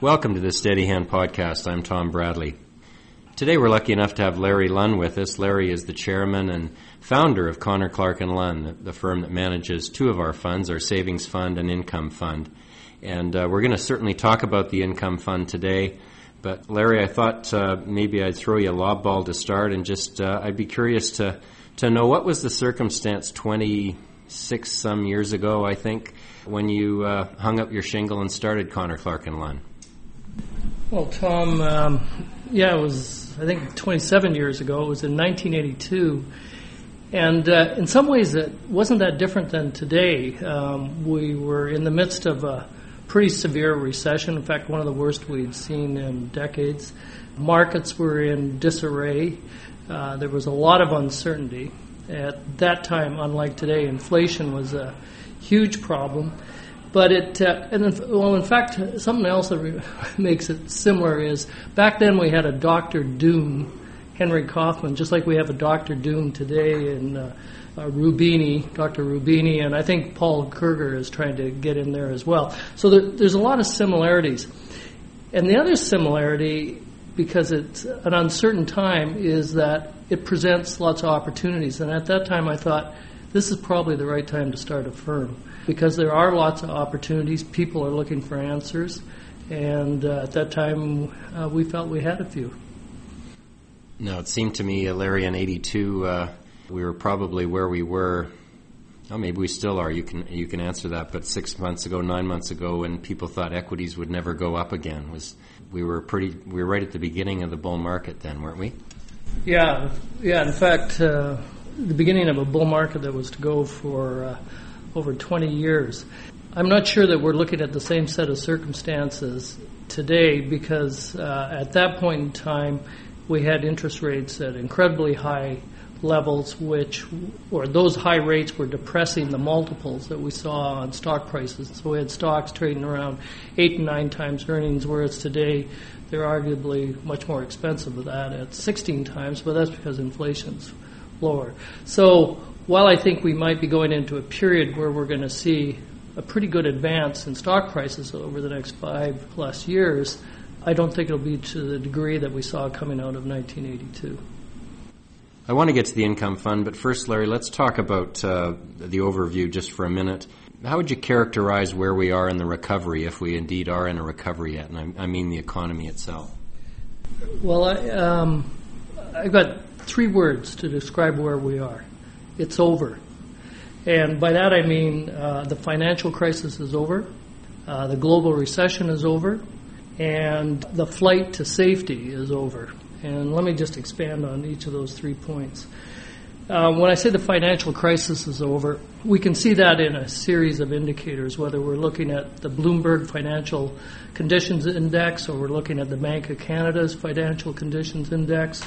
Welcome to the Steadyhand Podcast. I'm Tom Bradley. Today we're lucky enough to have Larry Lunn with us. Larry is the chairman and founder of Connor Clark and Lunn, the firm that manages two of our funds, our savings fund and income fund. And uh, we're going to certainly talk about the income fund today. But Larry, I thought uh, maybe I'd throw you a lob ball to start, and just uh, I'd be curious to to know what was the circumstance 26 some years ago, I think, when you uh, hung up your shingle and started Connor Clark and Lunn. Well, Tom, um, yeah, it was I think 27 years ago. It was in 1982. And uh, in some ways, it wasn't that different than today. Um, we were in the midst of a pretty severe recession. In fact, one of the worst we'd seen in decades. Markets were in disarray. Uh, there was a lot of uncertainty. At that time, unlike today, inflation was a huge problem. But it, uh, and in, well, in fact, something else that re- makes it similar is back then we had a Doctor Doom, Henry Kaufman, just like we have a Doctor Doom today in uh, uh, Roubini, Dr. Roubini, and I think Paul Kruger is trying to get in there as well. So there, there's a lot of similarities. And the other similarity, because it's an uncertain time, is that it presents lots of opportunities. And at that time, I thought this is probably the right time to start a firm because there are lots of opportunities. People are looking for answers. And uh, at that time, uh, we felt we had a few. No, it seemed to me, uh, Larry, in 82, uh, we were probably where we were. Oh, maybe we still are. You can you can answer that. But six months ago, nine months ago, when people thought equities would never go up again, was we were pretty. We were right at the beginning of the bull market then, weren't we? Yeah, yeah. In fact, uh, the beginning of a bull market that was to go for uh, over 20 years. I'm not sure that we're looking at the same set of circumstances today because uh, at that point in time we had interest rates at incredibly high levels, which, or those high rates were depressing the multiples that we saw on stock prices. So we had stocks trading around eight and nine times earnings, whereas today they're arguably much more expensive than that at 16 times, but that's because inflation's lower. So while I think we might be going into a period where we're going to see a pretty good advance in stock prices over the next five plus years, I don't think it'll be to the degree that we saw coming out of 1982. I want to get to the income fund, but first, Larry, let's talk about uh, the overview just for a minute. How would you characterize where we are in the recovery, if we indeed are in a recovery yet? And I, I mean the economy itself. Well, I, um, I've got three words to describe where we are. It's over. And by that I mean uh, the financial crisis is over, uh, the global recession is over, and the flight to safety is over. And let me just expand on each of those three points. Uh, when I say the financial crisis is over, we can see that in a series of indicators, whether we're looking at the Bloomberg Financial Conditions Index or we're looking at the Bank of Canada's Financial Conditions Index.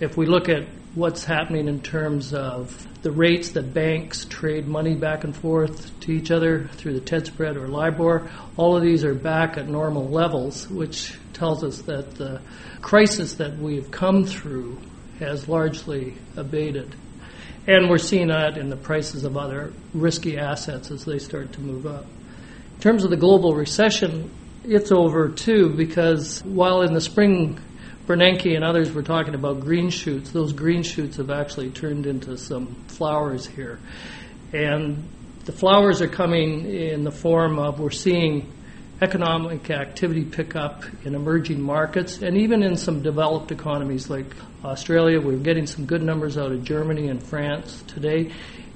If we look at what's happening in terms of the rates that banks trade money back and forth to each other through the TED spread or LIBOR, all of these are back at normal levels, which tells us that the crisis that we've come through has largely abated. And we're seeing that in the prices of other risky assets as they start to move up. In terms of the global recession, it's over too because while in the spring Bernanke and others were talking about green shoots. Those green shoots have actually turned into some flowers here. And the flowers are coming in the form of we're seeing economic activity pick up in emerging markets and even in some developed economies like Australia. We're getting some good numbers out of Germany and France today.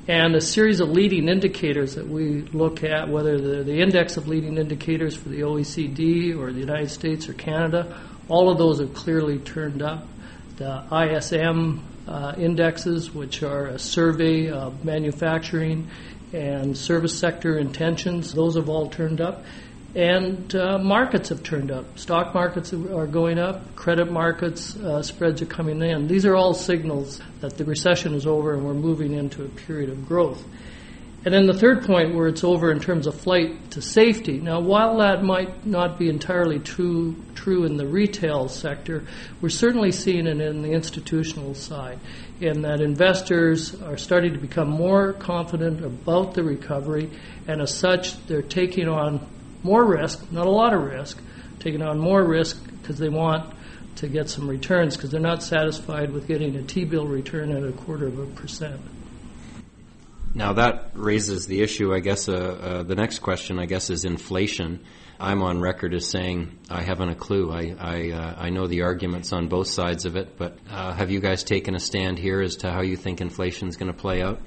And a series of leading indicators that we look at, whether the, the index of leading indicators for the OECD or the United States or Canada, all of those have clearly turned up. The ISM uh, indexes, which are a survey of manufacturing and service sector intentions, those have all turned up. And uh, markets have turned up. Stock markets are going up. Credit markets uh, spreads are coming in. These are all signals that the recession is over and we're moving into a period of growth. And then the third point, where it's over in terms of flight to safety. Now, while that might not be entirely true true in the retail sector, we're certainly seeing it in the institutional side, in that investors are starting to become more confident about the recovery, and as such, they're taking on more risk, not a lot of risk, taking on more risk because they want to get some returns because they're not satisfied with getting a T-bill return at a quarter of a percent. Now that raises the issue. I guess uh, uh, the next question, I guess, is inflation. I'm on record as saying I haven't a clue. I I, uh, I know the arguments on both sides of it, but uh, have you guys taken a stand here as to how you think inflation is going to play out?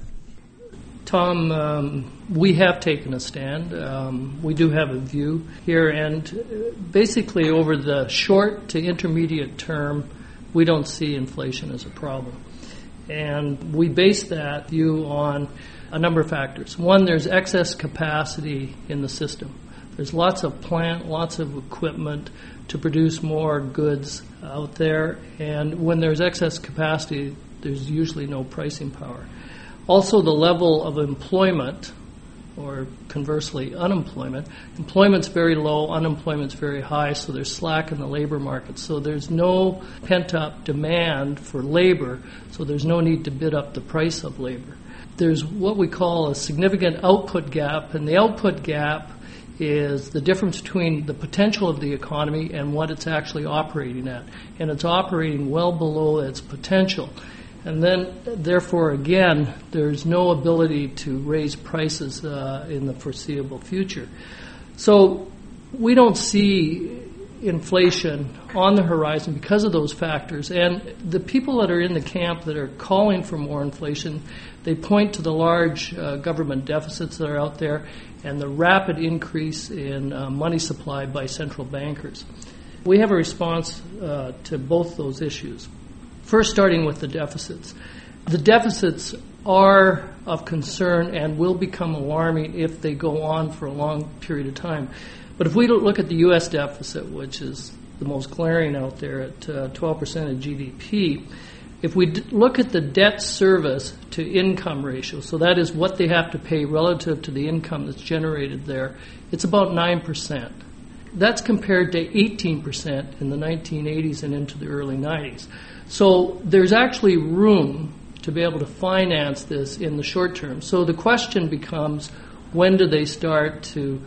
Tom, um, we have taken a stand. Um, we do have a view here, and uh, basically, over the short to intermediate term, we don't see inflation as a problem. And we base that view on a number of factors. One, there's excess capacity in the system. There's lots of plant, lots of equipment to produce more goods out there, and when there's excess capacity, there's usually no pricing power. Also, the level of employment, or conversely, unemployment. Employment's very low, unemployment's very high, so there's slack in the labor market. So there's no pent up demand for labor, so there's no need to bid up the price of labor. There's what we call a significant output gap, and the output gap is the difference between the potential of the economy and what it's actually operating at. And it's operating well below its potential. And then, therefore, again, there's no ability to raise prices uh, in the foreseeable future. So we don't see inflation on the horizon because of those factors. And the people that are in the camp that are calling for more inflation, they point to the large uh, government deficits that are out there and the rapid increase in uh, money supply by central bankers. We have a response uh, to both those issues. First, starting with the deficits. The deficits are of concern and will become alarming if they go on for a long period of time. But if we look at the U.S. deficit, which is the most glaring out there at uh, 12% of GDP, if we d- look at the debt service to income ratio, so that is what they have to pay relative to the income that's generated there, it's about 9%. That's compared to 18% in the 1980s and into the early 90s. So there's actually room to be able to finance this in the short term. So the question becomes when do they start to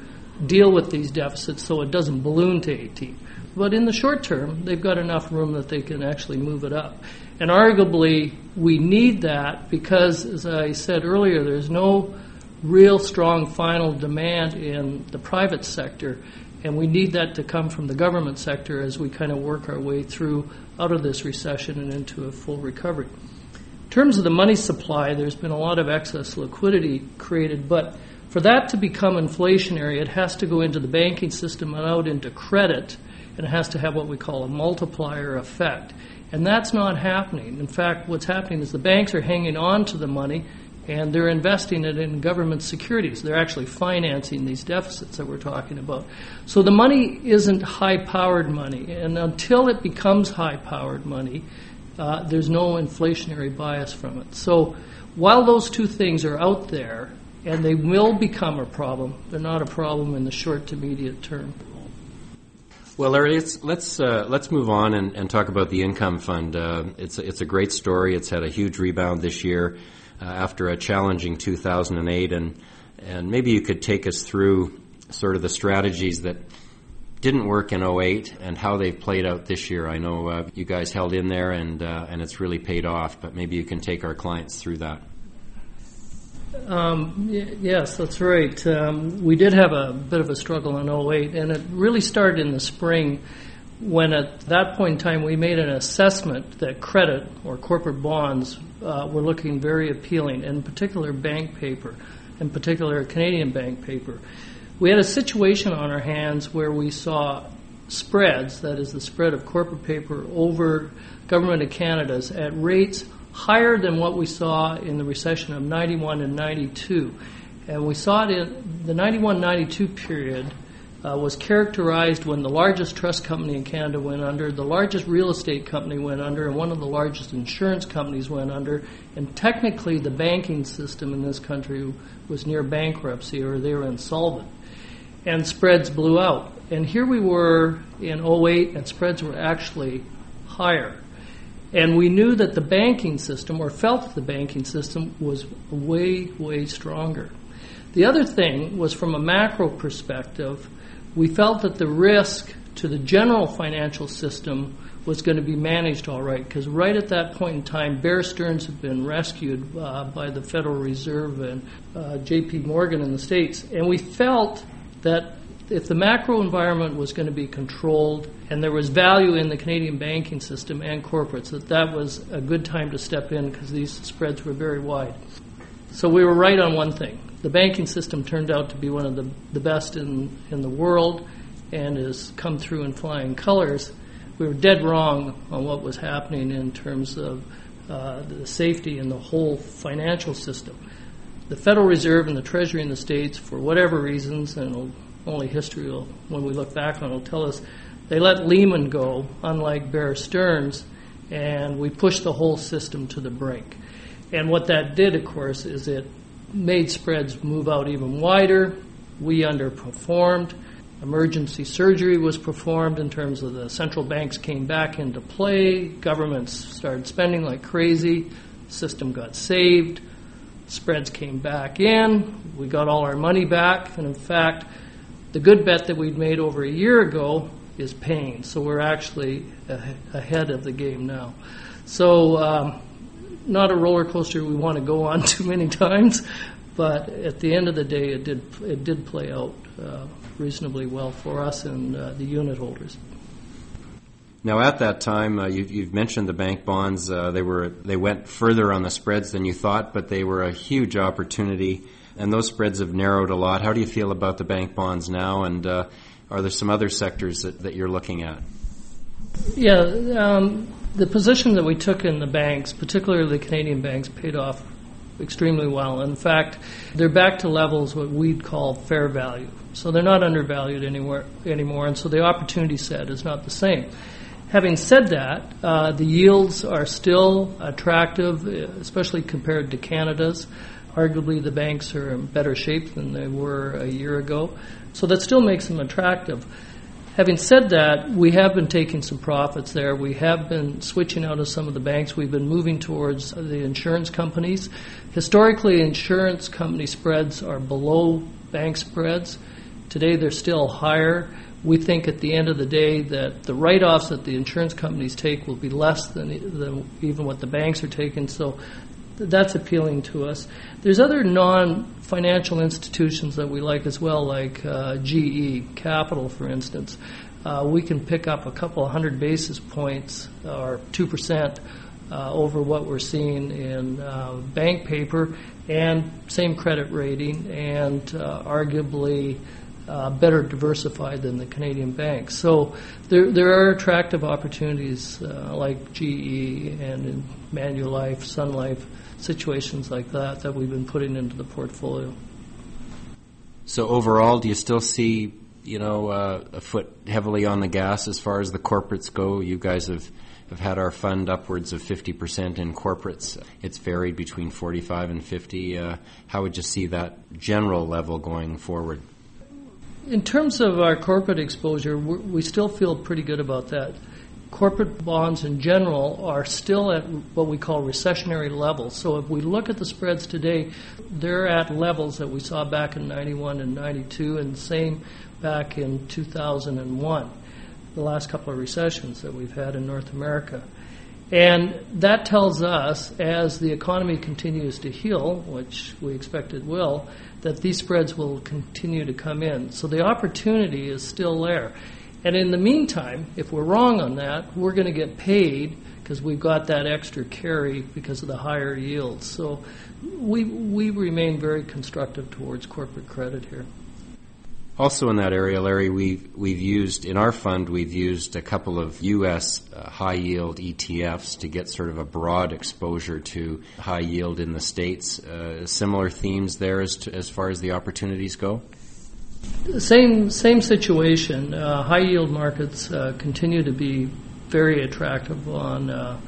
deal with these deficits so it doesn't balloon to 18? But in the short term, they've got enough room that they can actually move it up. And arguably, we need that because, as I said earlier, there's no real strong final demand in the private sector. And we need that to come from the government sector as we kind of work our way through out of this recession and into a full recovery. In terms of the money supply, there's been a lot of excess liquidity created, but for that to become inflationary, it has to go into the banking system and out into credit, and it has to have what we call a multiplier effect. And that's not happening. In fact, what's happening is the banks are hanging on to the money and they're investing it in government securities. They're actually financing these deficits that we're talking about. So the money isn't high powered money, and until it becomes high powered money, uh, there's no inflationary bias from it. So while those two things are out there, and they will become a problem, they're not a problem in the short to medium term. Well, Larry, let's let's, uh, let's move on and, and, talk about the income fund. Uh, it's it's a great story. It's had a huge rebound this year uh, after a challenging 2008, and and maybe you could take us through sort of the strategies that didn't work in 08 and how they've played out this year. I know uh, you guys held in there and uh, and it's really paid off, but maybe you can take our clients through that. Um, y- yes, that's right. Um, we did have a bit of a struggle in 08, and it really started in the spring when at that point in time we made an assessment that credit or corporate bonds uh, were looking very appealing, in particular bank paper, in particular Canadian bank paper. We had a situation on our hands where we saw spreads, that is the spread of corporate paper over government of Canada's, at rates higher than what we saw in the recession of 91 and 92. And we saw it in the 91 92 period uh, was characterized when the largest trust company in Canada went under, the largest real estate company went under, and one of the largest insurance companies went under. And technically, the banking system in this country was near bankruptcy or they were insolvent. And spreads blew out. And here we were in 08, and spreads were actually higher. And we knew that the banking system, or felt that the banking system, was way, way stronger. The other thing was from a macro perspective, we felt that the risk to the general financial system was going to be managed all right because right at that point in time, Bear Stearns had been rescued uh, by the Federal Reserve and uh, J.P. Morgan in the states, and we felt that if the macro environment was going to be controlled and there was value in the Canadian banking system and corporates, that that was a good time to step in because these spreads were very wide. So we were right on one thing. The banking system turned out to be one of the, the best in, in the world and has come through in flying colors. We were dead wrong on what was happening in terms of uh, the safety in the whole financial system. The Federal Reserve and the Treasury in the States, for whatever reasons, and only history will, when we look back on, will tell us they let Lehman go, unlike Bear Stearns, and we pushed the whole system to the brink. And what that did, of course, is it made spreads move out even wider. We underperformed. Emergency surgery was performed in terms of the central banks came back into play. Governments started spending like crazy. System got saved. Spreads came back in. We got all our money back. And in fact, the good bet that we'd made over a year ago is paying. So we're actually ahead of the game now. So, um, not a roller coaster we want to go on too many times, but at the end of the day, it did it did play out uh, reasonably well for us and uh, the unit holders. Now, at that time, uh, you, have mentioned the bank bonds. Uh, they were they went further on the spreads than you thought, but they were a huge opportunity, and those spreads have narrowed a lot. How do you feel about the bank bonds now? And uh, are there some other sectors that, that you're looking at? Yeah, um, the position that we took in the banks, particularly the Canadian banks, paid off extremely well. In fact, they're back to levels what we'd call fair value. So they're not undervalued anywhere anymore, and so the opportunity set is not the same. Having said that, uh, the yields are still attractive, especially compared to Canada's. Arguably, the banks are in better shape than they were a year ago, so that still makes them attractive. Having said that, we have been taking some profits there. We have been switching out of some of the banks. We've been moving towards the insurance companies. Historically, insurance company spreads are below bank spreads. Today, they're still higher. We think at the end of the day that the write offs that the insurance companies take will be less than, than even what the banks are taking. So that's appealing to us. There's other non-financial institutions that we like as well, like uh, GE Capital, for instance. Uh, we can pick up a couple hundred basis points or two percent uh, over what we're seeing in uh, bank paper, and same credit rating, and uh, arguably. Uh, better diversified than the Canadian banks. So there, there are attractive opportunities uh, like GE and in Manulife, Sun Life, situations like that that we've been putting into the portfolio. So overall, do you still see you know uh, a foot heavily on the gas as far as the corporates go? You guys have have had our fund upwards of 50% in corporates. It's varied between 45 and 50. Uh, how would you see that general level going forward? In terms of our corporate exposure, we still feel pretty good about that corporate bonds in general are still at what we call recessionary levels. So if we look at the spreads today, they're at levels that we saw back in 91 and 92 and same back in 2001, the last couple of recessions that we've had in North America. And that tells us, as the economy continues to heal, which we expect it will, that these spreads will continue to come in. So the opportunity is still there. And in the meantime, if we're wrong on that, we're going to get paid because we've got that extra carry because of the higher yields. So we, we remain very constructive towards corporate credit here. Also in that area, Larry, we've, we've used, in our fund, we've used a couple of U.S. Uh, high yield ETFs to get sort of a broad exposure to high yield in the States. Uh, similar themes there as, to, as far as the opportunities go? Same same situation. Uh, high yield markets uh, continue to be very attractive on uh,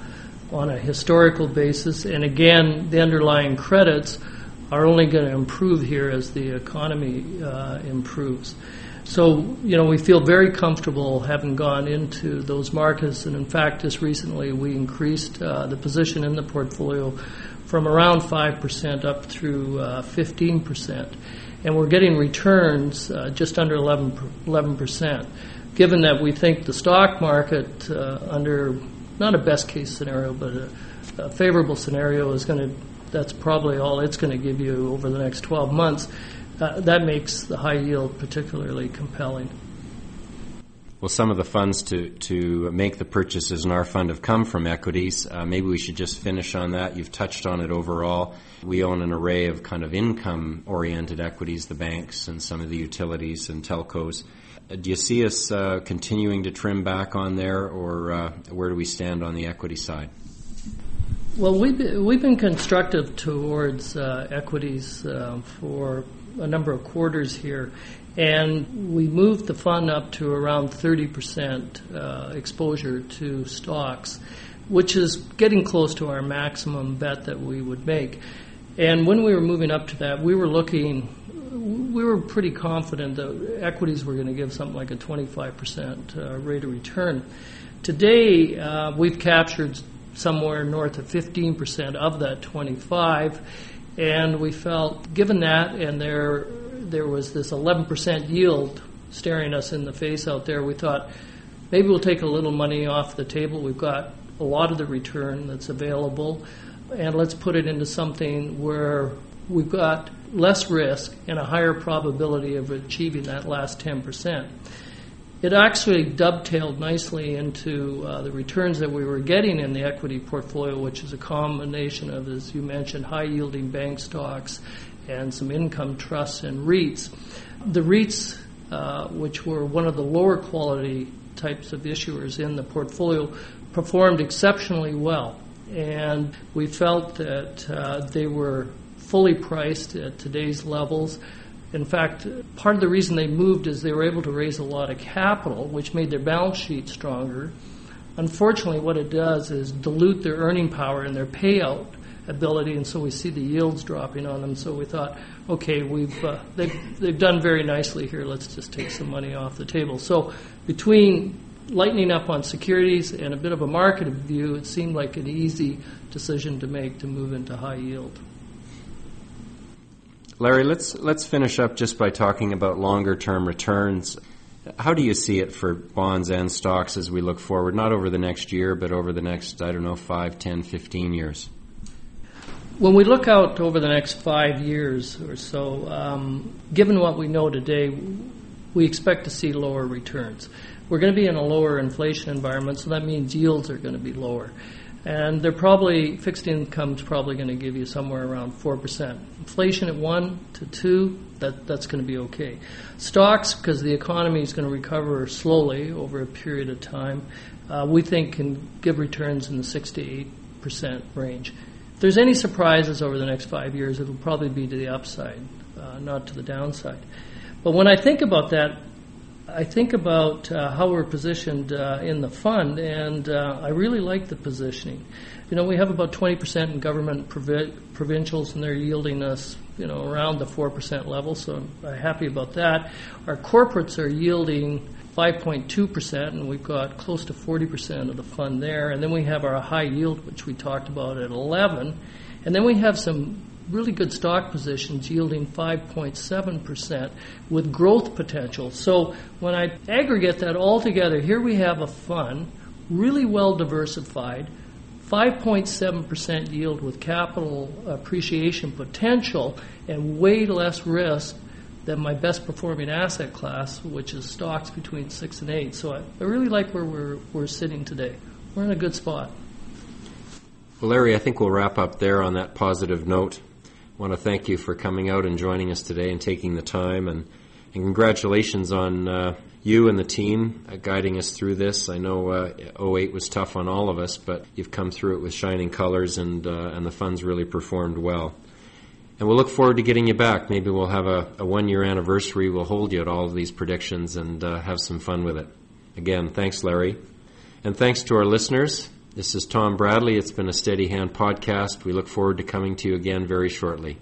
on a historical basis, and again, the underlying credits are only going to improve here as the economy uh, improves. So, you know, we feel very comfortable having gone into those markets, and in fact, just recently we increased uh, the position in the portfolio from around 5% up through 15%. Uh, and we're getting returns uh, just under 11 percent. Given that we think the stock market, uh, under not a best case scenario, but a, a favorable scenario, is going to that's probably all it's going to give you over the next 12 months. Uh, that makes the high yield particularly compelling. Well, some of the funds to, to make the purchases in our fund have come from equities. Uh, maybe we should just finish on that. You've touched on it overall. We own an array of kind of income oriented equities, the banks and some of the utilities and telcos. Uh, do you see us uh, continuing to trim back on there, or uh, where do we stand on the equity side? Well, we've been, we've been constructive towards uh, equities uh, for a number of quarters here, and we moved the fund up to around 30% uh, exposure to stocks, which is getting close to our maximum bet that we would make. And when we were moving up to that, we were looking, we were pretty confident that equities were going to give something like a 25% uh, rate of return. Today, uh, we've captured somewhere north of 15% of that 25 and we felt given that and there there was this 11% yield staring us in the face out there we thought maybe we'll take a little money off the table. We've got a lot of the return that's available and let's put it into something where we've got less risk and a higher probability of achieving that last 10% it actually dovetailed nicely into uh, the returns that we were getting in the equity portfolio, which is a combination of, as you mentioned, high yielding bank stocks and some income trusts and REITs. The REITs, uh, which were one of the lower quality types of issuers in the portfolio, performed exceptionally well. And we felt that uh, they were fully priced at today's levels. In fact, part of the reason they moved is they were able to raise a lot of capital, which made their balance sheet stronger. Unfortunately, what it does is dilute their earning power and their payout ability, and so we see the yields dropping on them. So we thought, okay, we've uh, they've they've done very nicely here. Let's just take some money off the table. So between lightening up on securities and a bit of a market view, it seemed like an easy decision to make to move into high yield. Larry, let's let's finish up just by talking about longer term returns. How do you see it for bonds and stocks as we look forward, not over the next year, but over the next, I don't know, 5, 10, 15 years? When we look out over the next five years or so, um, given what we know today, we expect to see lower returns. We're going to be in a lower inflation environment, so that means yields are going to be lower and they're probably fixed income's probably going to give you somewhere around four percent. Inflation at one to two, that that's going to be okay. Stocks, because the economy is going to recover slowly over a period of time, uh, we think can give returns in the six to eight percent range. If there's any surprises over the next five years, it'll probably be to the upside, uh, not to the downside. But when I think about that, I think about uh, how we're positioned uh, in the fund, and uh, I really like the positioning. You know, we have about 20% in government provi- provincials, and they're yielding us, you know, around the 4% level, so I'm happy about that. Our corporates are yielding 5.2%, and we've got close to 40% of the fund there. And then we have our high yield, which we talked about at 11. And then we have some really good stock positions yielding 5.7% with growth potential. So when I aggregate that all together, here we have a fund really well diversified, 5.7% yield with capital appreciation potential and way less risk than my best performing asset class, which is stocks between 6 and 8. So I, I really like where we're, we're sitting today. We're in a good spot. Well, Larry, I think we'll wrap up there on that positive note want to thank you for coming out and joining us today and taking the time. And, and congratulations on uh, you and the team uh, guiding us through this. I know uh, 08 was tough on all of us, but you've come through it with shining colors, and uh, and the funds really performed well. And we'll look forward to getting you back. Maybe we'll have a, a one year anniversary. We'll hold you at all of these predictions and uh, have some fun with it. Again, thanks, Larry. And thanks to our listeners. This is Tom Bradley. It's been a Steadyhand podcast. We look forward to coming to you again very shortly.